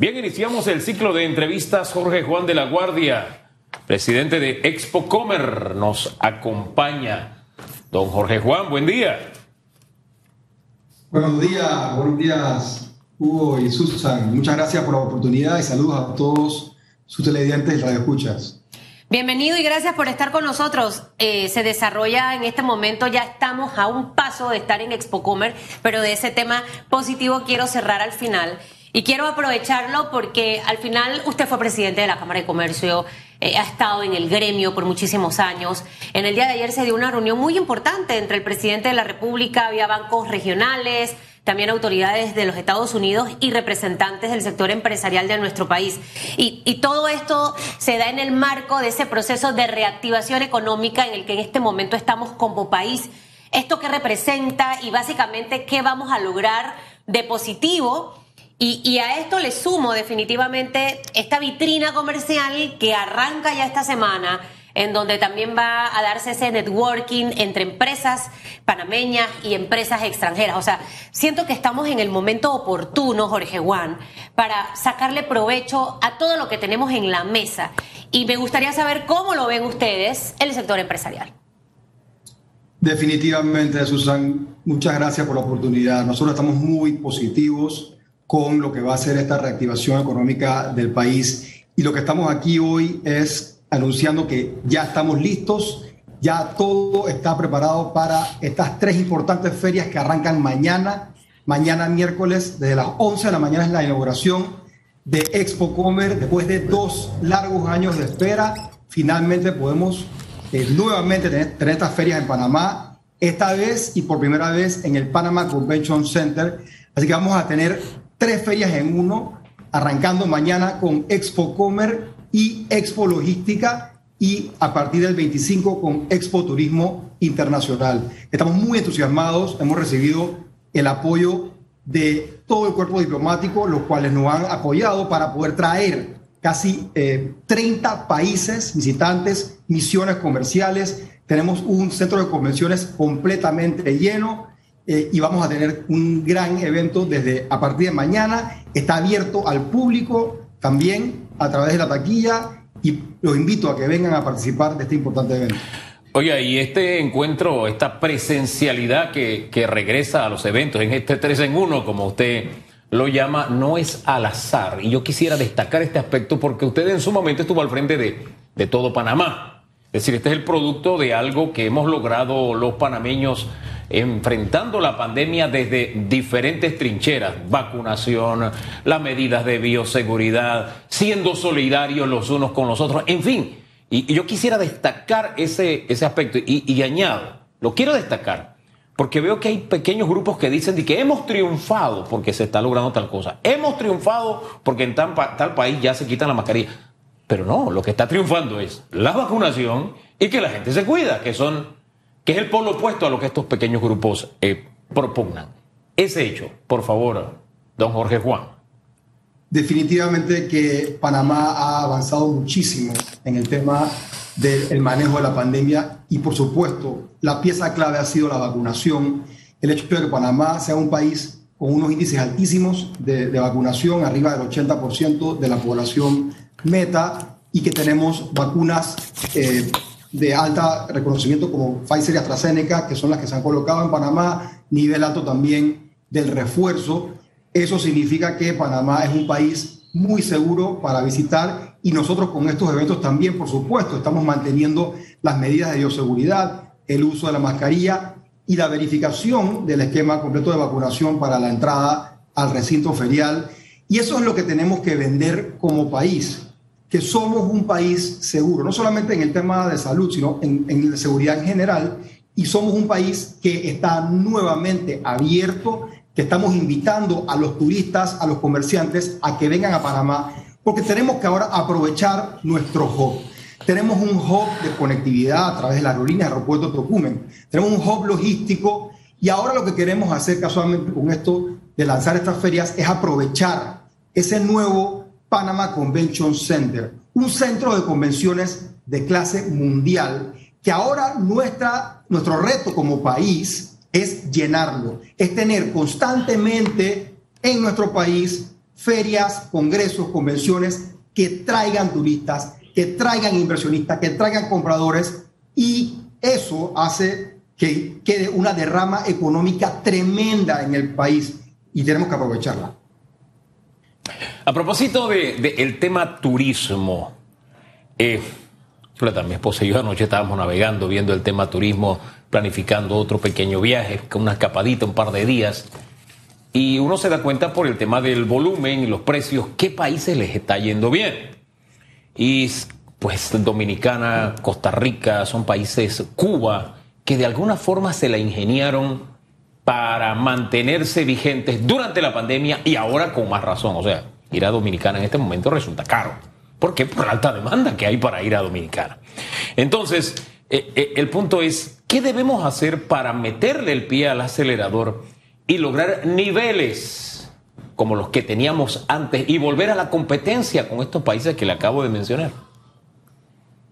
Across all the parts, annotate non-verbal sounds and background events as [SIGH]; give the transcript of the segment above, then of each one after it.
Bien, iniciamos el ciclo de entrevistas. Jorge Juan de la Guardia, presidente de Expo Comer, nos acompaña. Don Jorge Juan, buen día. Buenos días, buenos días, Hugo y Susan. Muchas gracias por la oportunidad y saludos a todos sus televidentes y radioescuchas. Bienvenido y gracias por estar con nosotros. Eh, se desarrolla en este momento, ya estamos a un paso de estar en Expo Comer, pero de ese tema positivo quiero cerrar al final. Y quiero aprovecharlo porque al final usted fue presidente de la Cámara de Comercio, eh, ha estado en el gremio por muchísimos años. En el día de ayer se dio una reunión muy importante entre el presidente de la República, había bancos regionales, también autoridades de los Estados Unidos y representantes del sector empresarial de nuestro país. Y, y, todo esto se da en el marco de ese proceso de reactivación económica en el que en este momento estamos como país. Esto que representa y básicamente qué vamos a lograr de positivo y, a esto le sumo definitivamente esta vitrina comercial que arranca ya esta semana, en donde también va a darse ese networking entre empresas panameñas y empresas extranjeras. O sea, siento que estamos en el momento oportuno, Jorge Juan, para sacarle provecho a todo lo que tenemos en la mesa. Y me gustaría saber cómo lo ven ustedes el sector empresarial. Definitivamente, Susan, muchas gracias por la oportunidad. Nosotros estamos muy positivos con lo que va a ser esta reactivación económica del país. Y lo que estamos aquí hoy es anunciando que ya estamos listos, ya todo está preparado para estas tres importantes ferias que arrancan mañana. Mañana miércoles, desde las 11 de la mañana es la inauguración de Expo Comer. Después de dos largos años de espera, finalmente podemos eh, nuevamente tener, tener estas ferias en Panamá, esta vez y por primera vez en el Panama Convention Center. Así que vamos a tener tres ferias en uno, arrancando mañana con Expo Comer y Expo Logística y a partir del 25 con Expo Turismo Internacional. Estamos muy entusiasmados, hemos recibido el apoyo de todo el cuerpo diplomático, los cuales nos han apoyado para poder traer casi 30 eh, países visitantes, misiones comerciales. Tenemos un centro de convenciones completamente lleno eh, y vamos a tener un gran evento desde a partir de mañana. Está abierto al público también a través de la taquilla y los invito a que vengan a participar de este importante evento. Oye, y este encuentro, esta presencialidad que, que regresa a los eventos en este 3 en 1, como usted lo llama, no es al azar. Y yo quisiera destacar este aspecto porque usted en su momento estuvo al frente de, de todo Panamá. Es decir, este es el producto de algo que hemos logrado los panameños enfrentando la pandemia desde diferentes trincheras, vacunación, las medidas de bioseguridad, siendo solidarios los unos con los otros, en fin. Y, yo quisiera destacar ese, ese aspecto y, añado, lo quiero destacar, porque veo que hay pequeños grupos que dicen que hemos triunfado porque se está logrando tal cosa, hemos triunfado porque en tal, país ya se quitan la mascarilla. Pero no, lo que está triunfando es la vacunación y que la gente se cuida, que son que es el polo opuesto a lo que estos pequeños grupos eh, propugnan. Ese hecho, por favor, don Jorge Juan. Definitivamente que Panamá ha avanzado muchísimo en el tema del manejo de la pandemia y por supuesto la pieza clave ha sido la vacunación. El hecho de que Panamá sea un país con unos índices altísimos de, vacunación, arriba del 80% de la población meta y que tenemos vacunas eh, de alta reconocimiento como Pfizer y AstraZeneca, que son las que se han colocado en Panamá, nivel alto también del refuerzo. Eso significa que Panamá es un país muy seguro para visitar y nosotros con estos eventos también, por supuesto, estamos manteniendo las medidas de bioseguridad, el uso de la mascarilla y la verificación del esquema completo de vacunación para la entrada al recinto ferial. Y eso es lo que tenemos que vender como país que somos un país seguro, no solamente en el tema de salud, sino en, en seguridad en general, y somos un país que está nuevamente abierto, que estamos invitando a los turistas, a los comerciantes a que vengan a Panamá, porque tenemos que ahora aprovechar nuestro hub. Tenemos un hub de conectividad a través de las aerolíneas Aeropuerto Tocumen. Tenemos un hub logístico y ahora lo que queremos hacer casualmente con esto de lanzar estas ferias es aprovechar ese nuevo Panama Convention Center, un centro de convenciones de clase mundial que ahora nuestra, nuestro reto como país es llenarlo, es tener constantemente en nuestro país ferias, congresos, convenciones que traigan turistas, que traigan inversionistas, que traigan compradores y eso hace que quede una derrama económica tremenda en el país y tenemos que aprovecharla. A propósito del de, el tema turismo, eh, mi esposa y yo anoche estábamos navegando, viendo el tema turismo, planificando otro pequeño viaje, una escapadita, un par de días. Y uno se da cuenta por el tema del volumen y los precios, qué países les está yendo bien. Y pues Dominicana, Costa Rica, son países, Cuba, que de alguna forma se la ingeniaron para mantenerse vigentes durante la pandemia y ahora con más razón. O sea, ir a Dominicana en este momento resulta caro. ¿Por qué? Por la alta demanda que hay para ir a Dominicana. Entonces, eh, eh, el punto es, ¿qué debemos hacer para meterle el pie al acelerador y lograr niveles como los que teníamos antes y volver a la competencia con estos países que le acabo de mencionar?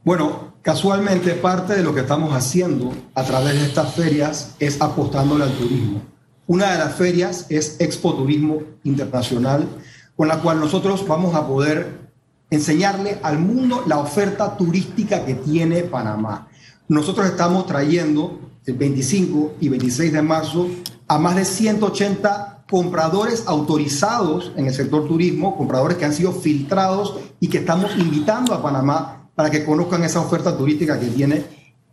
Bueno, casualmente parte de lo que estamos haciendo a través de estas ferias es apostándole al turismo. Una de las ferias es Expo Turismo Internacional, con la cual nosotros vamos a poder enseñarle al mundo la oferta turística que tiene Panamá. Nosotros estamos trayendo el 25 y 26 de marzo a más de 180 compradores autorizados en el sector turismo, compradores que han sido filtrados y que estamos invitando a Panamá para que conozcan esa oferta turística que tiene,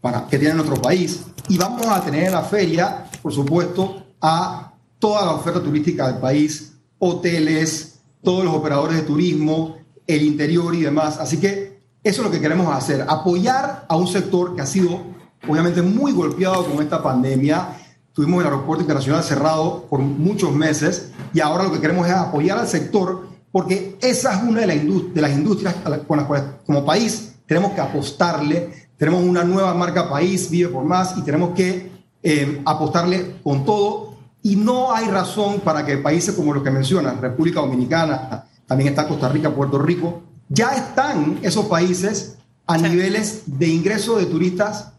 para, que tiene nuestro país. Y vamos a tener en la feria, por supuesto, a toda la oferta turística del país, hoteles, todos los operadores de turismo, el interior y demás. Así que eso es lo que queremos hacer, apoyar a un sector que ha sido obviamente muy golpeado con esta pandemia. Tuvimos el aeropuerto internacional cerrado por muchos meses y ahora lo que queremos es apoyar al sector porque esa es una de, de las industrias con las cuales como país tenemos que apostarle. Tenemos una nueva marca país, Vive por Más, y tenemos que eh, apostarle con todo. Y no hay razón para que países como los que mencionan, República Dominicana, también está Costa Rica, Puerto Rico, ya están esos países a niveles de ingreso de turistas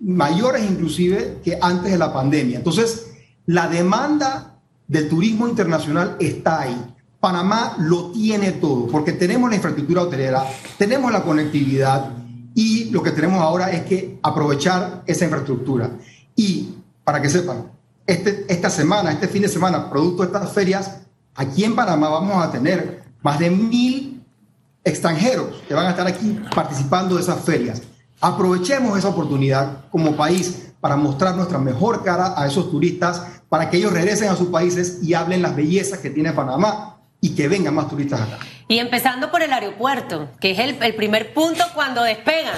mayores inclusive que antes de la pandemia. Entonces, la demanda del turismo internacional está ahí. Panamá lo tiene todo, porque tenemos la infraestructura hotelera, tenemos la conectividad y lo que tenemos ahora es que aprovechar esa infraestructura. Y para que sepan, este, esta semana, este fin de semana, producto de estas ferias, aquí en Panamá vamos a tener más de mil extranjeros que van a estar aquí participando de esas ferias. Aprovechemos esa oportunidad como país para mostrar nuestra mejor cara a esos turistas, para que ellos regresen a sus países y hablen las bellezas que tiene Panamá y que vengan más turistas acá. Y empezando por el aeropuerto, que es el, primer punto cuando despegan.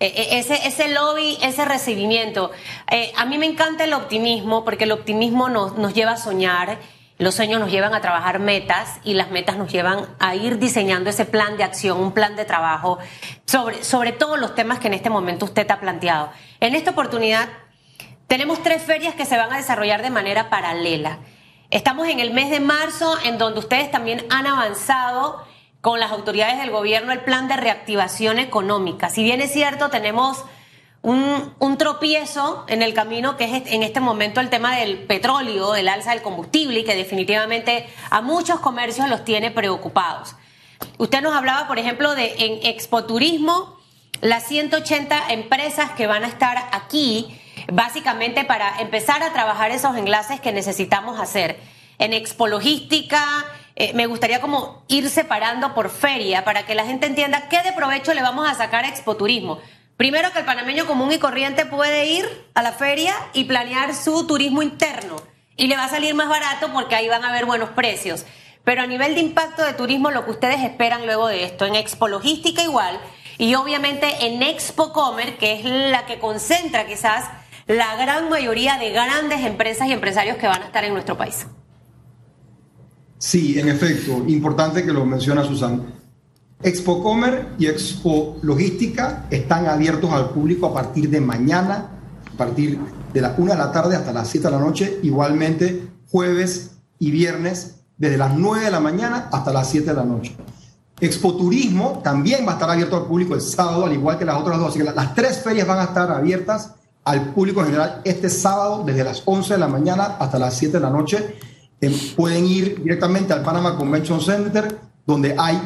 E, e, ese, ese lobby, ese recibimiento. Eh, a mí me encanta el optimismo porque el optimismo nos, nos lleva a soñar los sueños nos llevan a trabajar metas y las metas nos llevan a ir diseñando ese plan de acción, un plan de trabajo sobre, sobre todos los temas que en este momento usted ha planteado. En esta oportunidad tenemos tres ferias que se van a desarrollar de manera paralela. Estamos en el mes de marzo en donde ustedes también han avanzado con las autoridades del gobierno el plan de reactivación económica. Si bien es cierto, tenemos un, tropiezo en el camino que es en este momento el tema del petróleo, el alza del combustible y que definitivamente a muchos comercios los tiene preocupados. Usted nos hablaba, por ejemplo, de en Expo Turismo, las 180 empresas que van a estar aquí, básicamente para empezar a trabajar esos enlaces que necesitamos hacer. En Expo Logística, eh, me gustaría como ir separando por feria para que la gente entienda qué de provecho le vamos a sacar a Expo Turismo. Primero que el panameño común y corriente puede ir a la feria y planear su turismo interno y le va a salir más barato porque ahí van a haber buenos precios. Pero a nivel de impacto de turismo, lo que ustedes esperan luego de esto, en Expo Logística igual, y obviamente en Expo Comer, que es la que concentra quizás la gran mayoría de grandes empresas y empresarios que van a estar en nuestro país. Sí, en efecto, importante que lo menciona Susana. Expo Comer y Expo Logística están abiertos al público a partir de mañana, a partir de la 1 de la tarde hasta las 7 de la noche, igualmente jueves y viernes desde las 9 de la mañana hasta las 7 de la noche. Expo Turismo también va a estar abierto al público el sábado, al igual que las otras dos. Así que las tres ferias van a estar abiertas al público en general este sábado desde las 11 de la mañana hasta las 7 de la noche. Pueden ir directamente al Panama Convention Center, donde hay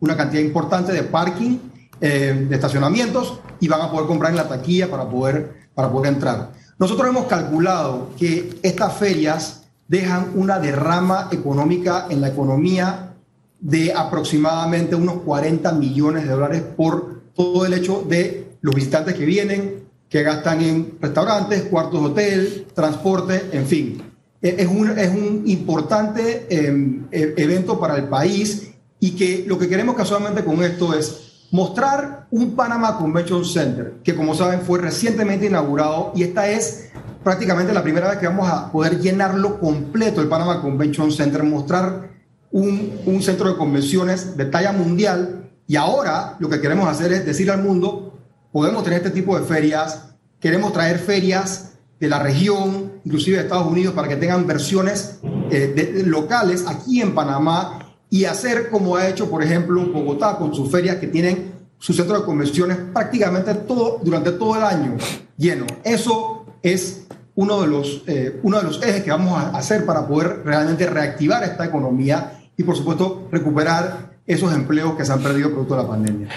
una cantidad importante de parking, eh, de estacionamientos, y van a poder comprar en la taquilla para poder, para poder entrar. Nosotros hemos calculado que estas ferias dejan una derrama económica en la economía de aproximadamente unos 40 millones de dólares por todo el hecho de los visitantes que vienen, que gastan en restaurantes, cuartos de hotel, transporte, en fin. E, es un, es un importante em, e, evento para el país y que lo que queremos casualmente con esto es mostrar un Panama Convention Center, que como saben fue recientemente inaugurado y esta es prácticamente la primera vez que vamos a poder llenarlo completo el Panama Convention Center, mostrar un, un centro de convenciones de talla mundial. Y ahora lo que queremos hacer es decir al mundo, podemos tener este tipo de ferias, queremos traer ferias de la región, inclusive de Estados Unidos, para que tengan versiones eh, locales aquí en Panamá y hacer como ha hecho, por ejemplo, Bogotá con sus ferias que tienen su centro de convenciones prácticamente todo, durante todo el año lleno. Eso es uno de los, eh, uno de los ejes que vamos a hacer para poder realmente reactivar esta economía y, por supuesto, recuperar esos empleos que se han perdido producto de la pandemia.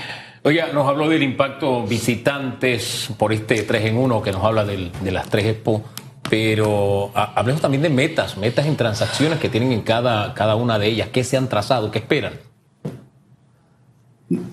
Oiga, nos habló del impacto visitantes por este 3 en 1 que nos habla de las 3 Expo, pero hablemos también de metas, metas en transacciones que tienen en cada, cada una de ellas. ¿Qué se han trazado? ¿Qué esperan?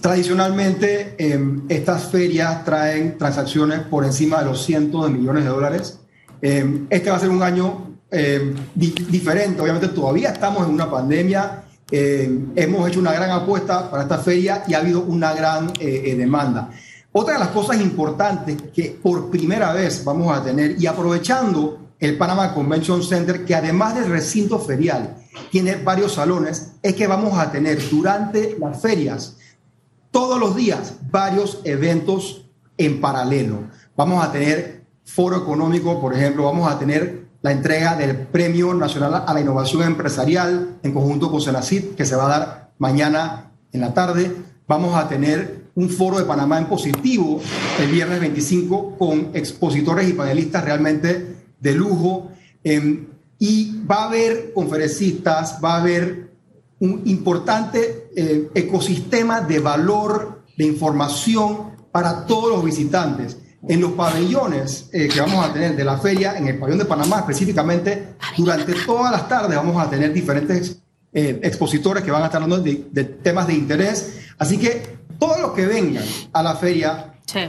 Tradicionalmente, em, estas ferias traen transacciones por encima de los cientos de millones de dólares. Em, este va a ser un año em, diferente. Obviamente todavía estamos en una pandemia. Hemos hecho una gran apuesta para esta feria y ha habido una gran eh, eh, demanda. Otra de las cosas importantes que por primera vez vamos a tener y aprovechando el Panama Convention Center, que además del recinto ferial tiene varios salones, es que vamos a tener durante las ferias todos los días varios eventos en paralelo. Vamos a tener foro económico, por ejemplo, vamos a tener la entrega del Premio Nacional a la Innovación Empresarial en conjunto con Senacid, que se va a dar mañana en la tarde. Vamos a tener un foro de Panamá en positivo el viernes 25 con expositores y panelistas realmente de lujo. Em, y va a haber conferencistas, va a haber un importante eh, ecosistema de valor, de información para todos los visitantes. En los pabellones eh, que vamos a tener de la feria, en el pabellón de Panamá específicamente, durante todas las tardes vamos a tener diferentes eh, expositores que van a estar hablando de, de, temas de interés. Así que todos los que vengan a la feria sí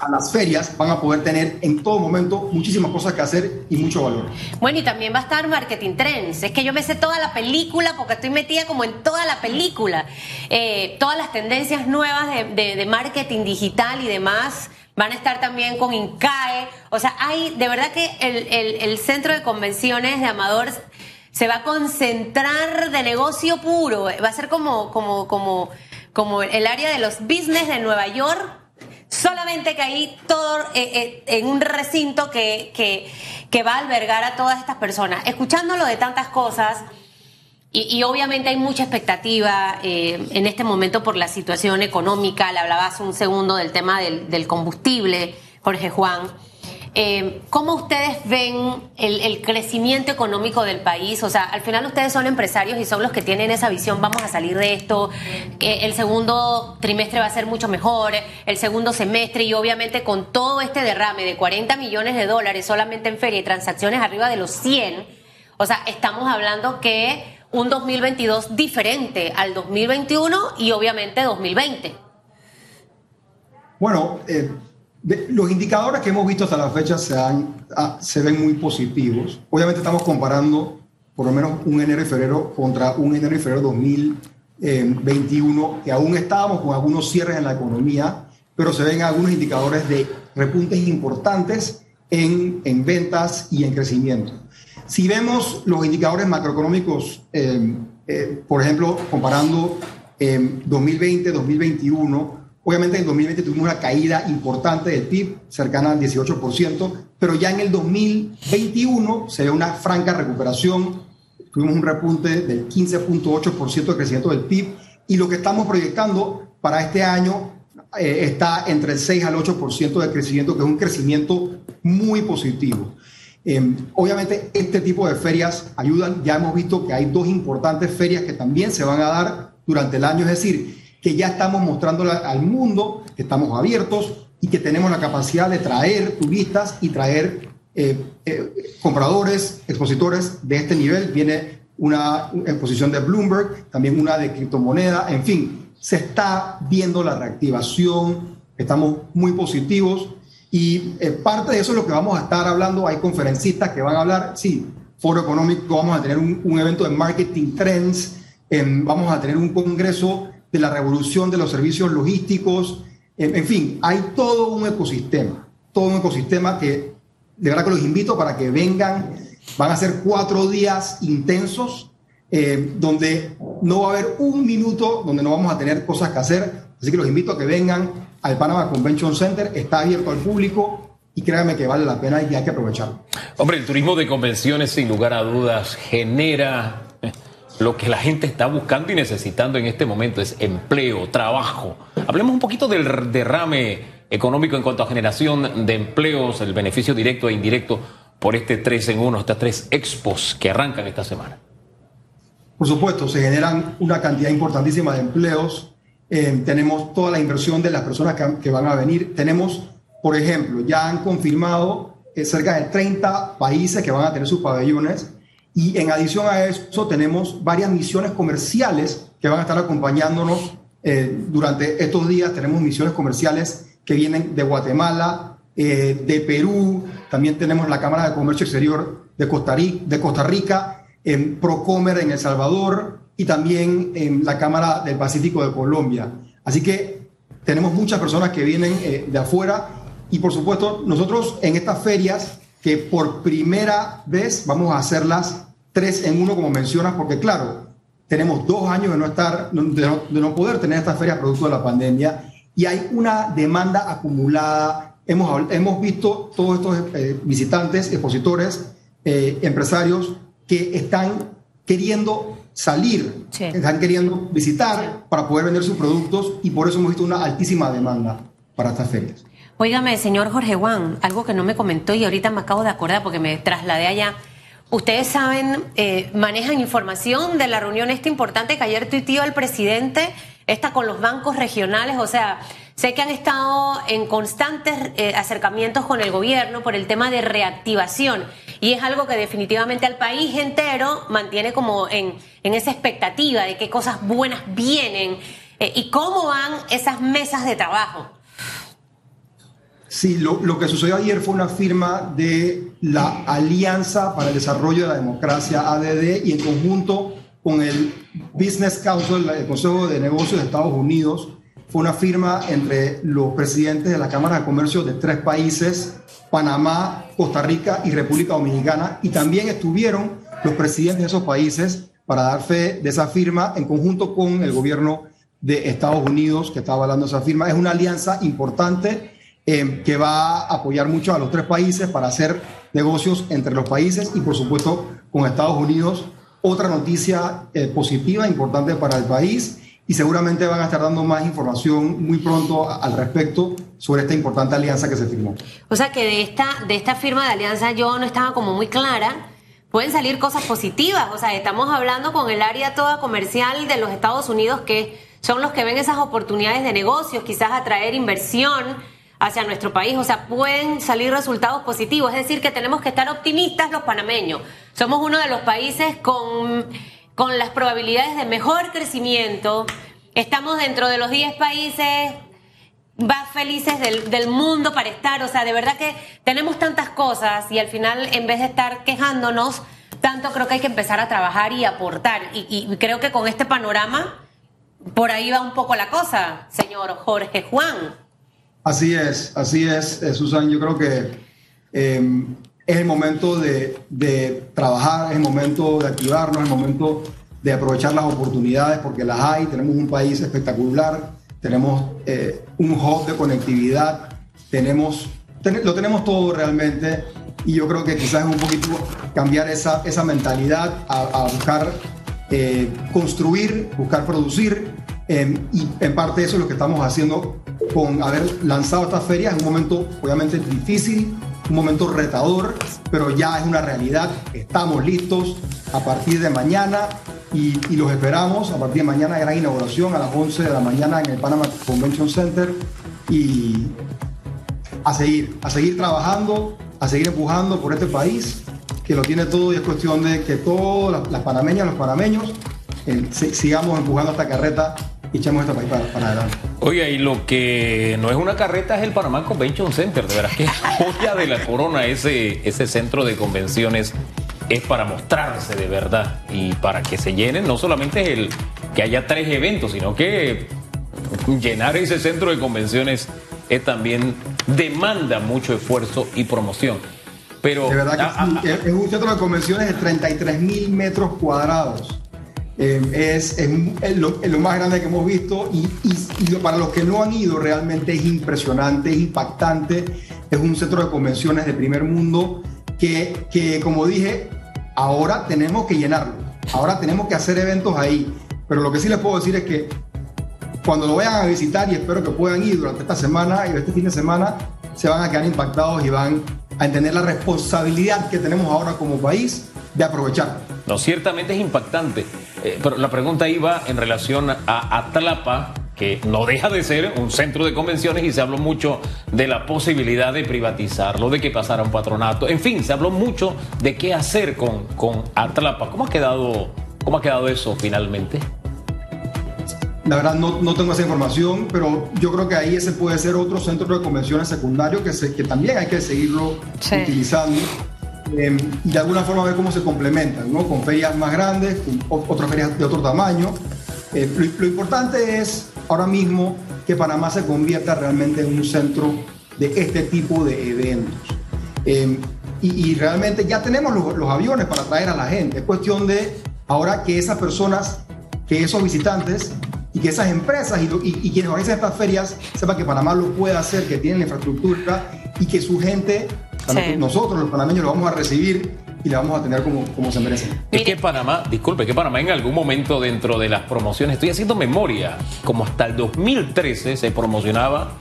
a las ferias van a poder tener en todo momento muchísimas cosas que hacer y mucho valor. Bueno, y también va a estar Marketing Trends. Es que yo me sé toda la película porque estoy metida como en toda la película. Eh, todas las tendencias nuevas de, marketing digital y demás van a estar también con INCAE. O sea, hay, de verdad que el, centro de convenciones de Amador se va a concentrar de negocio puro. Va a ser como, como, como, como el área de los business de Nueva York Solamente que ahí todo eh, eh, en un recinto que, que, va a albergar a todas estas personas. Escuchándolo de tantas cosas, y, obviamente hay mucha expectativa eh, en este momento por la situación económica. Le hablaba un segundo del tema del, combustible, Jorge Juan. Eh, ¿Cómo ustedes ven el, crecimiento económico del país? O sea, al final ustedes son empresarios y son los que tienen esa visión, vamos a salir de esto, el segundo trimestre va a ser mucho mejor, el segundo semestre y obviamente con todo este derrame de 40 millones de dólares solamente en feria y transacciones arriba de los 100, o sea, estamos hablando que un 2022 diferente al 2021 y obviamente 2020. Bueno, eh, los indicadores que hemos visto hasta la fecha se, ah, se ven muy positivos. Obviamente estamos comparando por lo menos un enero y febrero contra un enero y febrero 2021, que aún estábamos con algunos cierres en la economía, pero se ven algunos indicadores de repuntes importantes en ventas y en crecimiento. Si vemos los indicadores macroeconómicos, eh, eh, por ejemplo, comparando 2020-2021, Obviamente en 2020 tuvimos una caída importante del PIB, cercana al 18%, pero ya en el 2021 se ve una franca recuperación. Tuvimos un repunte del 15.8% de crecimiento del PIB y lo que estamos proyectando para este año eh, está entre el 6 al 8% de crecimiento, que es un crecimiento muy positivo. Em, obviamente este tipo de ferias ayudan, ya hemos visto que hay dos importantes ferias que también se van a dar durante el año, es decir, que ya estamos mostrando al mundo que estamos abiertos y que tenemos la capacidad de traer turistas y traer eh, eh, compradores, expositores de este nivel. Viene una exposición de Bloomberg, también una de criptomoneda, en fin, se está viendo la reactivación, estamos muy positivos y eh, parte de eso es lo que vamos a estar hablando. Hay conferencistas que van a hablar, sí, foro económico, vamos a tener un, evento de marketing trends, vamos a tener un congreso de la revolución de los servicios logísticos, en, fin, hay todo un ecosistema, todo un ecosistema que de verdad que los invito para que vengan. Van a ser cuatro días intensos eh, donde no va a haber un minuto donde no vamos a tener cosas que hacer. Así que los invito a que vengan al Panama Convention Center. Está abierto al público y créanme que vale la pena y hay que aprovecharlo. Hombre, el turismo de convenciones sin lugar a dudas genera lo que la gente está buscando y necesitando en este momento es empleo, trabajo. Hablemos un poquito del derrame económico en cuanto a generación de empleos, el beneficio directo e indirecto por este 3 en 1, estas tres expos que arrancan esta semana. Por supuesto, se generan una cantidad importantísima de empleos. Eh, tenemos toda la inversión de las personas que, van a venir. Tenemos, por ejemplo, ya han confirmado eh, cerca de 30 países que van a tener sus pabellones. Y en adición a eso, tenemos varias misiones comerciales que van a estar acompañándonos eh, durante estos días. Tenemos misiones comerciales que vienen de Guatemala, eh, de Perú, también tenemos la Cámara de Comercio Exterior de Costa Rica, de Costa Rica en Procomer en El Salvador y también en la Cámara del Pacífico de Colombia. Así que tenemos muchas personas que vienen eh, de afuera y por supuesto nosotros en estas ferias que por primera vez vamos a hacerlas tres en uno como mencionas porque claro, tenemos dos años de no estar, de no, de no poder tener estas ferias producto de la pandemia y hay una demanda acumulada. Hemos, hemos visto todos estos eh, visitantes, expositores, eh, empresarios que están queriendo salir, están queriendo visitar para poder vender sus productos y por eso hemos visto una altísima demanda para estas ferias. Óigame, señor Jorge Juan, algo que no me comentó y ahorita me acabo de acordar porque me trasladé allá. Ustedes saben, eh, manejan información de la reunión esta importante que ayer tuiteó el presidente esta con los bancos regionales, o sea, sé que han estado en constantes eh, acercamientos con el gobierno por el tema de reactivación y es algo que definitivamente al país entero mantiene como en, en esa expectativa de qué cosas buenas vienen eh, y cómo van esas mesas de trabajo. Sí, lo, lo, que sucedió ayer fue una firma de la Alianza para el Desarrollo de la Democracia, ADD, y en conjunto con el Business Council, el Consejo de Negocios de Estados Unidos. Fue una firma entre los presidentes de la Cámara de Comercio de tres países, Panamá, Costa Rica y República Dominicana, y también estuvieron los presidentes de esos países para dar fe de esa firma en conjunto con el gobierno de Estados Unidos que estaba hablando esa firma. Es una alianza importante eh, que va a apoyar mucho a los tres países para hacer negocios entre los países y por supuesto con Estados Unidos otra noticia eh, positiva, importante para el país y seguramente van a estar dando más información muy pronto al respecto sobre esta importante alianza que se firmó. O sea que de esta, de esta firma de alianza yo no estaba como muy clara. Pueden salir cosas positivas, o sea, estamos hablando con el área toda comercial de los Estados Unidos que son los que ven esas oportunidades de negocios, quizás atraer inversión hacia nuestro país. O sea, pueden salir resultados positivos. Es decir, que tenemos que estar optimistas los panameños. Somos uno de los países con, con las probabilidades de mejor crecimiento. Estamos dentro de los 10 países más felices del, mundo para estar. O sea, de verdad que tenemos tantas cosas y al final, en vez de estar quejándonos, tanto creo que hay que empezar a trabajar y aportar. Y, y creo que con este panorama, por ahí va un poco la cosa, señor Jorge Juan. Así es, así es, eh, Susan. Yo creo que em, es el momento de, trabajar, es el momento de activarnos, es el momento de aprovechar las oportunidades porque las hay. Tenemos un país espectacular, tenemos eh, un hub de conectividad, tenemos, lo tenemos todo realmente y yo creo que quizás es un poquito cambiar esa, esa mentalidad a, buscar eh, construir, buscar producir em, y en parte eso es lo que estamos haciendo con haber lanzado esta feria. Es un momento obviamente difícil un momento retador, pero ya es una realidad. Estamos listos a partir de mañana y, los esperamos a partir de mañana, gran inauguración a las 11 de la mañana en el Panama Convention Center y a seguir, a seguir trabajando, a seguir empujando por este país que lo tiene todo y es cuestión de que todas las, las panameñas, los panameños, eh, sigamos empujando esta carreta y para, para, adelante. Oiga, y lo que no es una carreta es el Panamá Convention Center, de verdad que joya de la corona ese, ese centro de convenciones es para mostrarse de verdad y para que se llenen, no solamente el que haya tres eventos, sino que llenar ese centro de convenciones es también demanda mucho esfuerzo y promoción. Pero, de verdad que ah, sí, ah, es un centro de convenciones de 33 mil metros cuadrados. Eh, es, es, es, lo, es, lo, más grande que hemos visto y, y, y, para los que no han ido realmente es impresionante, es impactante. Es un centro de convenciones de primer mundo que, que como dije, ahora tenemos que llenarlo. Ahora tenemos que hacer eventos ahí. Pero lo que sí les puedo decir es que cuando lo vayan a visitar y espero que puedan ir durante esta semana y este fin de semana, se van a quedar impactados y van a entender la responsabilidad que tenemos ahora como país de aprovechar. No, ciertamente es impactante. Eh, pero la pregunta iba en relación a Atlapa, que no deja de ser un centro de convenciones y se habló mucho de la posibilidad de privatizarlo, de que pasara un patronato. En fin, se habló mucho de qué hacer con, con Atlapa. ¿Cómo ha, quedado, ¿Cómo ha quedado eso finalmente? La verdad no, no, tengo esa información, pero yo creo que ahí ese puede ser otro centro de convenciones secundario que, se, que también hay que seguirlo sí. utilizando eh, y de alguna forma ver cómo se complementan, ¿no? Con ferias más grandes, con otras ferias de otro tamaño. Eh, lo, lo, importante es ahora mismo que Panamá se convierta realmente en un centro de este tipo de eventos. Eh, y, y, realmente ya tenemos los, los aviones para traer a la gente. Es cuestión de ahora que esas personas, que esos visitantes y que esas empresas y, y, y, quienes organizan estas ferias sepan que Panamá lo puede hacer, que tienen la infraestructura y que su gente, sí. nosotros los panameños, lo vamos a recibir y la vamos a tener como, como se merece. Es que Panamá, disculpe, que Panamá en algún momento dentro de las promociones, estoy haciendo memoria, como hasta el 2013 se promocionaba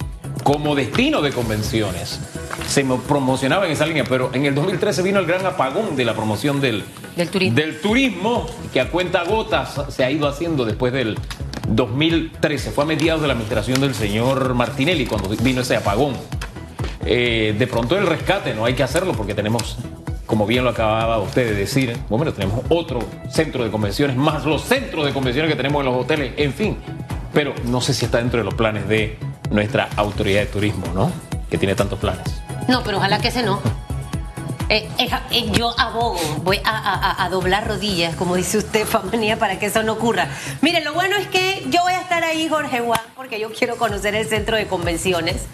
como destino de convenciones. Se promocionaba en esa línea, pero en el 2013 vino el gran apagón de la promoción del, del, turismo. del turismo, que a cuenta gotas se ha ido haciendo después del 2013. Fue a mediados de la administración del señor Martinelli cuando vino ese apagón. Eh, de pronto el rescate no hay que hacerlo porque tenemos, como bien lo acababa usted de decir, bueno, tenemos otro centro de convenciones, más los centros de convenciones que tenemos en los hoteles, en fin. Pero no sé si está dentro de los planes de nuestra autoridad de turismo, ¿no? Que tiene tantos planes. No, pero ojalá que ese no. Eh, eh, yo abogo, voy a, doblar rodillas, como dice usted, [LAUGHS] Famanía, para que eso no ocurra. Mire, lo bueno es que yo voy a estar ahí, Jorge Juan, porque yo quiero conocer el centro de convenciones.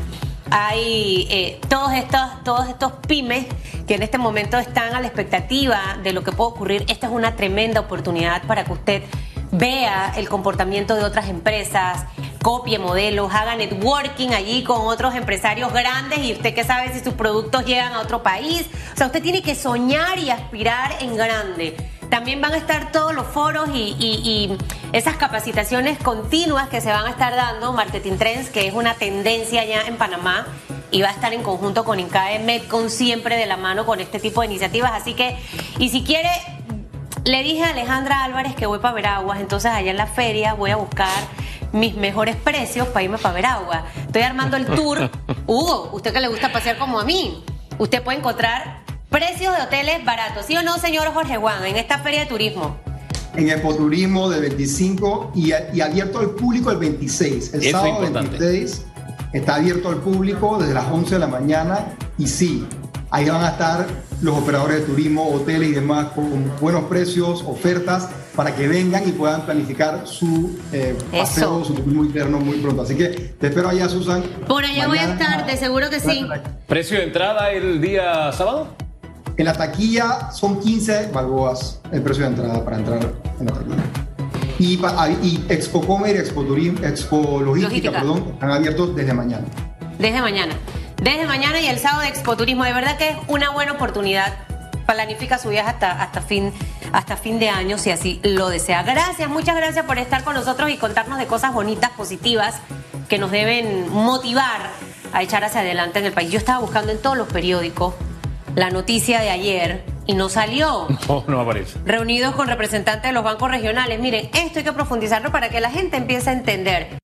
Hay eh, todos, estos, todos estos pymes que en este momento están a la expectativa de lo que puede ocurrir. Esta es una tremenda oportunidad para que usted vea el comportamiento de otras empresas, copie modelos, haga networking allí con otros empresarios grandes y usted que sabe si sus productos llegan a otro país. O sea, usted tiene que soñar y aspirar en grande. También van a estar todos los foros y, y, y, esas capacitaciones continuas que se van a estar dando, Marketing Trends, que es una tendencia ya en Panamá y va a estar en conjunto con INCAE Medcon siempre de la mano con este tipo de iniciativas. Así que, y si quiere, le dije a Alejandra Álvarez que voy para Veraguas, entonces allá en la feria voy a buscar mis mejores precios para irme para Veragua. Estoy armando el tour. [LAUGHS] Hugo, usted que le gusta pasear como a mí, usted puede encontrar precios de hoteles baratos, ¿sí o no, señor Jorge Juan, en esta feria de turismo? En Ecoturismo de 25 y, y abierto al público el 26. El Eso sábado es 26 está abierto al público desde las 11 de la mañana y sí, ahí van a estar los operadores de turismo, hoteles y demás con buenos precios, ofertas para que vengan y puedan planificar su eh, paseo, su turismo interno muy pronto. Así que te espero allá, Susan. Por allá voy a estar, de seguro que sí. ¿Precio de entrada el día sábado? En la taquilla son 15 balboas el precio de entrada para entrar en la taquilla. Y, y Expo Comer y Expo, Turismo, Expo Logística, Logística, perdón, están abiertos desde mañana. Desde mañana. Desde mañana y el sábado de Expo Turismo. De verdad que es una buena oportunidad. Planifica su viaje hasta, hasta, fin, hasta fin de año si así lo desea. Gracias, muchas gracias por estar con nosotros y contarnos de cosas bonitas, positivas, que nos deben motivar a echar hacia adelante en el país. Yo estaba buscando en todos los periódicos la noticia de ayer y no salió. [LAUGHS] No, no aparece. Reunidos con representantes de los bancos regionales. Miren, esto hay que profundizarlo para que la gente empiece a entender.